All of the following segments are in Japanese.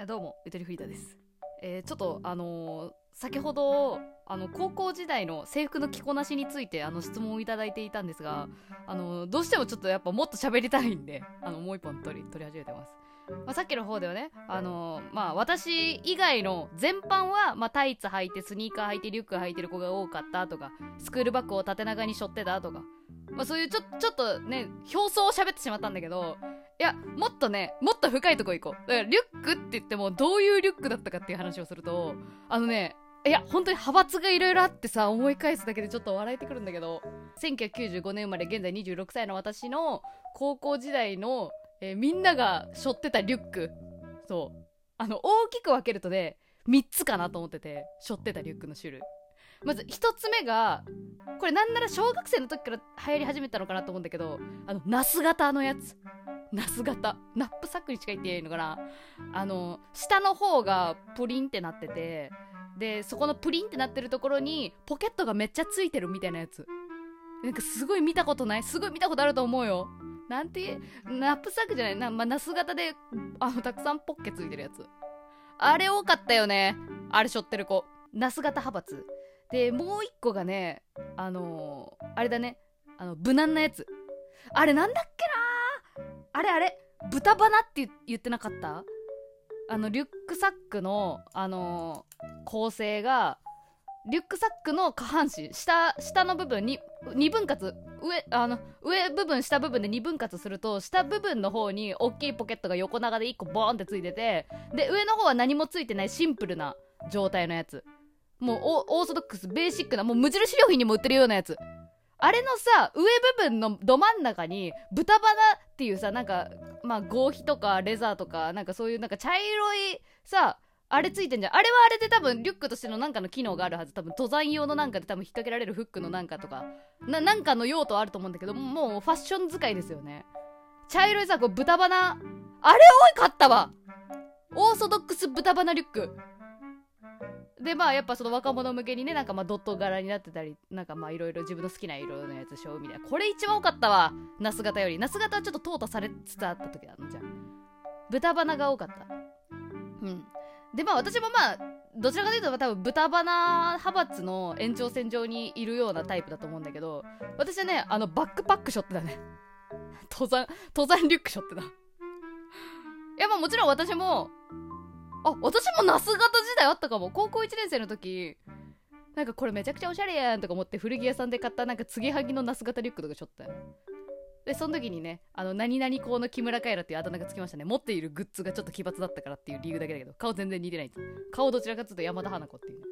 あどうもゆとりフリーダです、えーちょっとあのー先ほどあの高校時代の制服の着こなしについてあの質問をいただいていたんですがあのどうしてもちょっとやっぱもっと喋りたいんであのもう一本取り取り始めてます、まあ、さっきの方ではねあのまあ私以外の全般は、まあ、タイツ履いてスニーカー履いてリュック履いてる子が多かったとかスクールバッグを縦長に背負ってたとかまあ、そういうちょちょっとね表層を喋ってしまったんだけどいやもっとねもっと深いとこ行こう。だからリュックって言ってもどういうリュックだったかっていう話をするとあのねいや本当に派閥がいろいろあってさ思い返すだけでちょっと笑えてくるんだけど1995年生まれ現在26歳の私の高校時代の、えーみんなが背負ってたリュック。そう。あの大きく分けるとね3つかなと思ってて背負ってたリュックの種類。まず1つ目がこれなんなら小学生の時から流行り始めたのかなと思うんだけどあのナス型のやつ。ナス型。ナップサックに近いって言えるのかな。あの下の方がプリンってなっててでそこのプリンってなってるところにポケットがめっちゃついてるみたいなやつ。なんかすごい見たことない。すごい見たことあると思うよ。なんてナップサックじゃない。な、まあ、ナス型であのたくさんポッケついてるやつ。あれ多かったよね。あれ背負ってる子。ナス型派閥。でもう一個がねあのーあれだね。あの無難なやつ。あれなんだっけなあれあれ。豚バナって言言ってなかった？あのリュックサックのあのー構成がリュックサックの下半身下下の部分に2分割。上あの上部分下部分で2分割すると下部分の方に大きいポケットが横長で1個ボーンってついててで上の方は何もついてないシンプルな状態のやつ。もうオオーソドックスベーシックなもう無印良品にも売ってるようなやつ。あれのさ上部分のど真ん中に豚バナっていうさなんかまあ合皮とかレザーとかなんかそういうなんか茶色いさあれついてんじゃん。あれはあれで多分リュックとしてのなんかの機能があるはず。多分登山用のなんかで多分引っ掛けられるフックのなんかとか。ななんかの用途はあると思うんだけどもうファッション使いですよね。茶色いさこう豚バナ。あれ多かったわ。オーソドックス豚バナリュックでまあやっぱその若者向けにねなんかまあドット柄になってたりなんかまあいろいろ自分の好きな色のやつしょうみたいな。これ一番多かったわナス型より。ナス型はちょっと淘汰されつつあった時なのじゃん。豚バナが多かった。うん。でまあ私もまあどちらかというと多分豚バナ派閥の延長線上にいるようなタイプだと思うんだけど私はねあのバックパックショってたね。登山登山リュックショってたいやまあもちろん私もあ私もナス型時代あったかも。高校1年生の時。なんかこれめちゃくちゃおしゃれやんとか思って古着屋さんで買ったなんか継ぎはぎのナス型リュックとかしょったよ。でその時にねあの何々校の木村カエラっていうあだ名がつきましたね。持っているグッズがちょっと奇抜だったからっていう理由だけだけど顔全然似てない。です顔どちらかというと山田花子っていうね。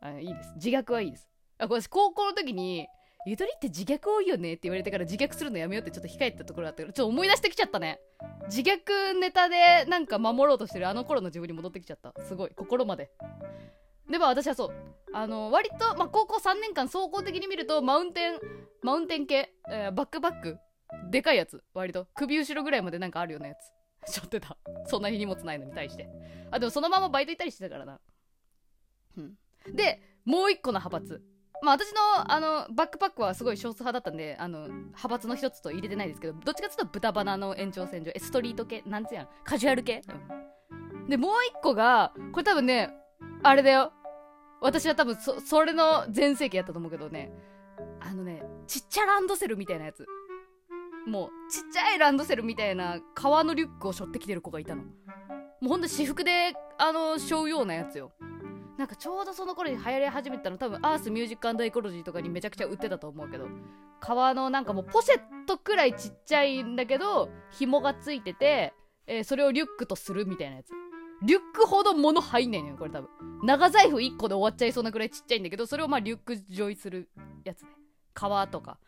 あいいです。自虐はいいです。あこれ私高校の時にゆとりって自虐多いよねって言われてから自虐するのやめようってちょっと控えてたところだったからちょっと思い出してきちゃったね。自虐ネタでなんか守ろうとしてるあの頃の自分に戻ってきちゃった。すごい。心まで。でも私はそう。あの割と、まあ、高校3年間総合的に見るとマウンテンマウンテン系、えーバックバックでかいやつ割と。首後ろぐらいまでなんかあるようなやつ。背負ってた。そんなに荷物ないのに対して。あでもそのままバイト行ったりしてたからな。うん。でもう一個の派閥。まあ私のあのバックパックはすごい少数派だったんであの派閥の一つと入れてないですけどどっちかっていうと豚バナの延長線上ストリート系なんつうやんカジュアル系、うん。でもう一個がこれ多分ねあれだよ。私は多分そそれの全盛期やったと思うけどね。あのねちっちゃランドセルみたいなやつ。もうちっちゃいランドセルみたいな革のリュックを背負ってきてる子がいたの。もうほんと私服であの背負うようなやつよ。なんかちょうどその頃に流行り始めたの多分アースミュージックエコロジーとかにめちゃくちゃ売ってたと思うけど革のなんかもうポシェットくらいちっちゃいんだけど紐がついてて、えーそれをリュックとするみたいなやつ。リュックほど物入んねんよこれ多分。長財布1個で終わっちゃいそうなくらいちっちゃいんだけどそれをまあリュック上位するやつね。革とか。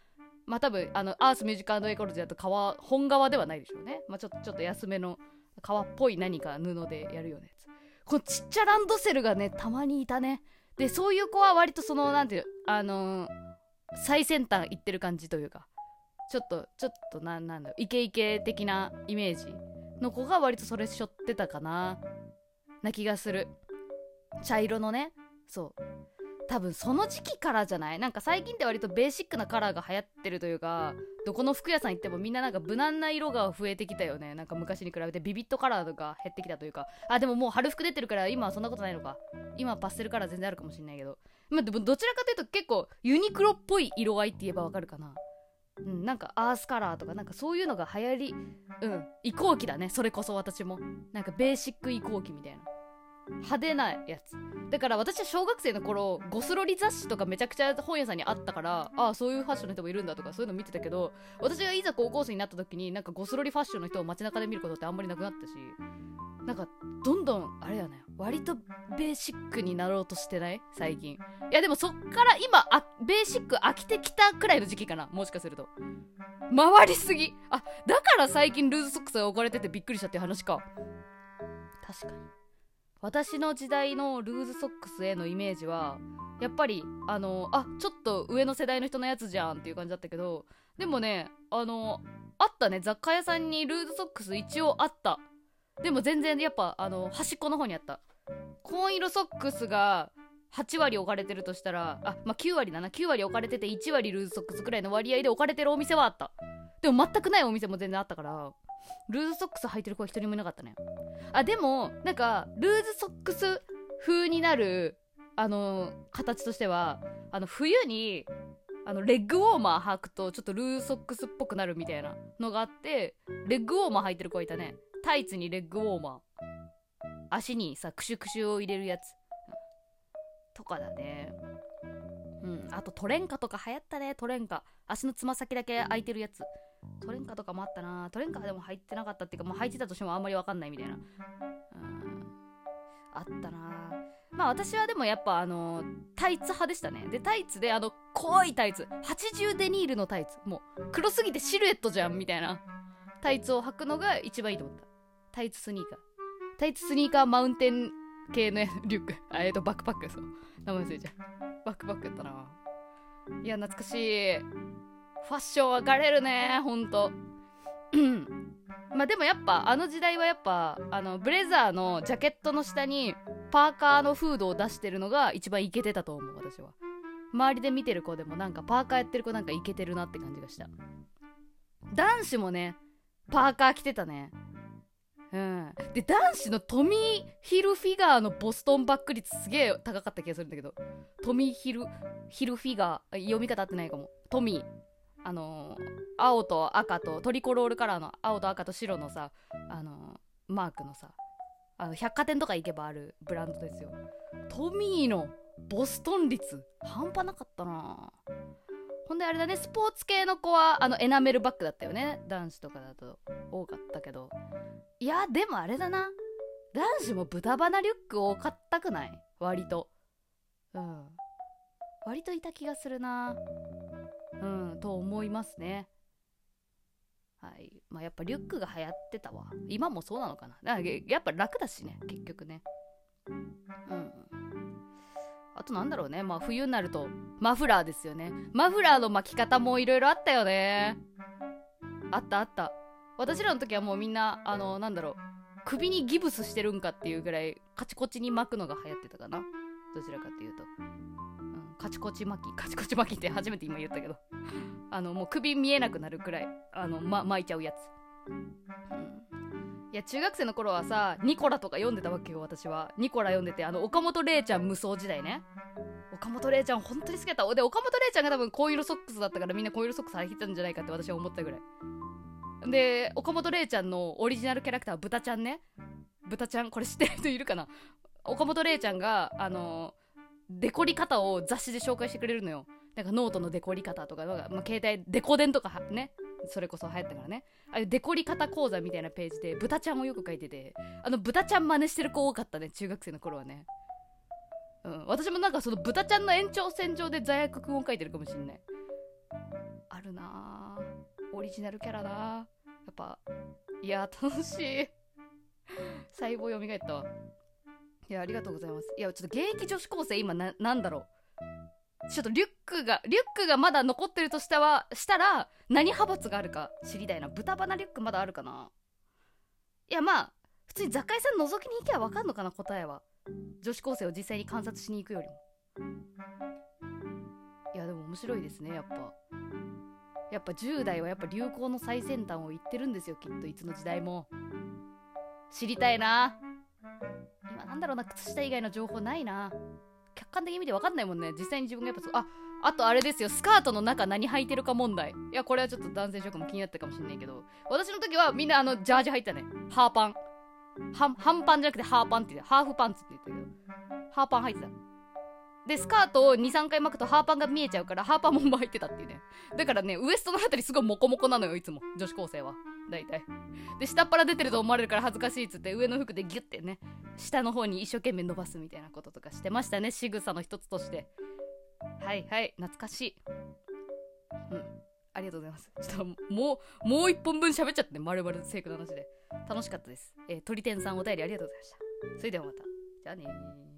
まあ多分あのアースミュージックエコロジーだと革本革ではないでしょうね。まあちょっとちょっと安めの革っぽい何か布でやるようなやつこのちっちゃランドセルがねたまにいたね。でそういう子は割とそのなんていうあのー最先端行ってる感じというか。ちょっとちょっとななんだイケイケ的なイメージの子が割とそれしょってたかな。な気がする。茶色のね。そう多分その時期からじゃない？なんか最近って割とベーシックなカラーが流行ってるというかどこの服屋さん行ってもみんななんか無難な色が増えてきたよね。なんか昔に比べてビビットカラーが減ってきたというか。あでももう春服出てるから今はそんなことないのか。今はパステルカラー全然あるかもしれないけど。まあでもどちらかというと結構ユニクロっぽい色合いって言えばわかるかな。うん、なんかアースカラーとかなんかそういうのが流行りうん移行期だね。それこそ私も。なんかベーシック移行期みたいな。派手なやつ。だから私は小学生の頃ゴスロリ雑誌とかめちゃくちゃ本屋さんにあったからああそういうファッションの人もいるんだとかそういうの見てたけど私がいざ高校生になった時になんかゴスロリファッションの人を街中で見ることってあんまりなくなったしなんかどんどんあれやね割とベーシックになろうとしてない？最近。いやでもそっから今あベーシック飽きてきたくらいの時期かなもしかすると。回りすぎ。あだから最近ルーズソックスが置かれててびっくりしたって話か。確かに。私の時代のルーズソックスへのイメージはやっぱりあのあちょっと上の世代の人のやつじゃんっていう感じだったけどでもねあのあったね。雑貨屋さんにルーズソックス一応あった。でも全然やっぱあの端っこの方にあった。紺色ソックスが8割置かれてるとしたらあまあ9割だな。9割置かれてて1割ルーズソックスくらいの割合で置かれてるお店はあった。でも全くないお店も全然あったからルーズソックス履いてる子は一人もいなかったねあでもなんかルーズソックス風になるあの形としてはあの冬にあのレッグウォーマー履くとちょっとルーズソックスっぽくなるみたいなのがあってレッグウォーマー履いてる子がいたね。タイツにレッグウォーマー。足にさクシュクシュを入れるやつ。とかだね。うん。あとトレンカとか流行ったね。トレンカ。足のつま先だけ空いてるやつ。トレンカとかもあったな。トレンカでも入ってなかったっていうかもう履いてたとしてもあんまり分かんないみたいな。うん。あったな。まあ私はでもやっぱあのタイツ派でしたね。でタイツであの濃いタイツ。80デニールのタイツ。もう黒すぎてシルエットじゃんみたいな。タイツを履くのが一番いいと思った。タイツスニーカー。タイツスニーカーマウンテン系のリュック。あえっ、ー、とバックパック。そう。名前忘れちゃう。バックパックやったな。いや懐かしいファッション分かれるねほんと。まあでもやっぱあの時代はやっぱあのブレザーのジャケットの下にパーカーのフードを出してるのが一番イケてたと思う私は。周りで見てる子でもなんかパーカーやってる子なんかイケてるなって感じがした。男子もねパーカー着てたね。うん。で男子のトミー・ヒルフィガーのボストンバック率すげえ高かった気がするんだけど。トミー・ヒルヒルフィガー読み方合ってないかも。トミー。あの、青と赤とトリコロールカラーの青と赤と白のさ、あの、マークのさあの百貨店とか行けばあるブランドですよ。トミーのボストン率半端なかったな。ほんであれだねスポーツ系の子はあのエナメルバッグだったよね。男子とかだと多かったけど。いやでもあれだな。男子も豚鼻リュック多かったくない？割と。うん。割といた気がするな。と思いますね。はい。まあやっぱリュックが流行ってたわ。今もそうなのかな。だからやっぱ楽だしね結局ね。うんあとなんだろうね。まあ冬になるとマフラーですよね。マフラーの巻き方もいろいろあったよね。あったあった。私らの時はもうみんなあのなんだろう。首にギブスしてるんかっていうぐらいカチコチに巻くのが流行ってたかな。どちらかっていうと。カチコチ巻き。カチコチ巻きって初めて今言ったけど。あのもう首見えなくなるくらいあの、ま、巻いちゃうやつ、うん、いや中学生の頃はさニコラとか読んでたわけよ私は。ニコラ読んでてあの岡本玲ちゃん無双時代ね。岡本玲ちゃん本当に好きだった。で岡本玲ちゃんが多分紺色ソックスだったからみんな紺色ソックス履いてたんじゃないかって私は思ったぐらい。で岡本玲ちゃんのオリジナルキャラクター豚ちゃんね。豚ちゃんこれ知ってる人いるかな？岡本玲ちゃんがあのデコり方を雑誌で紹介してくれるのよ。なんかノートのデコり方とか、まあ、携帯デコ電とかねそれこそ流行ったからね。ああいうデコり方講座みたいなページで豚ちゃんをよく書いててあの豚ちゃん真似してる子多かったね中学生の頃はね。うん。私もなんかその豚ちゃんの延長線上で罪悪くんを書いてるかもしんない。あるなオリジナルキャラなやっぱいや楽しい。細胞蘇ったわ。いやありがとうございます。いやちょっと現役女子高生今ななんだろうちょっとリュックがリュックがまだ残ってるとしたはしたら何派閥があるか知りたいな。豚鼻リュックまだあるかな。いやまあ普通に雑貨屋さん覗きに行けば分かんのかな答えは。女子高生を実際に観察しに行くよりも。いやでも面白いですねやっぱ。やっぱ10代はやっぱ流行の最先端を言ってるんですよきっといつの時代も。知りたいな。今なんだろうな靴下以外の情報ないな。客観的に見て分かんないもんね。実際に自分がやっぱそうああとあれですよ。スカートの中何履いてるか問題。いやこれはちょっと男性諸君も気になったかもしれないけど。私の時はみんなあのジャージ履いてたね。ハーパン。半パンじゃなくてハーパンって言ってハーフパンツって言ったけど。ハーパン履いてた。でスカートを23回巻くとハーパンが見えちゃうからハーパンも履いてたっていうね。だからねウエストのあたりすごいモコモコなのよいつも。女子高生は。大体。で下っ腹出てると思われるから恥ずかしいっつって上の服でギュッてね下の方に一生懸命伸ばすみたいなこととかしてましたね。仕草の一つとして。はいはい懐かしい。うん。ありがとうございます。ちょっともうもう一本分喋っちゃってね丸々セイクの話で。楽しかったです。えー、鳥天さんお便りありがとうございました。それではまた。じゃあね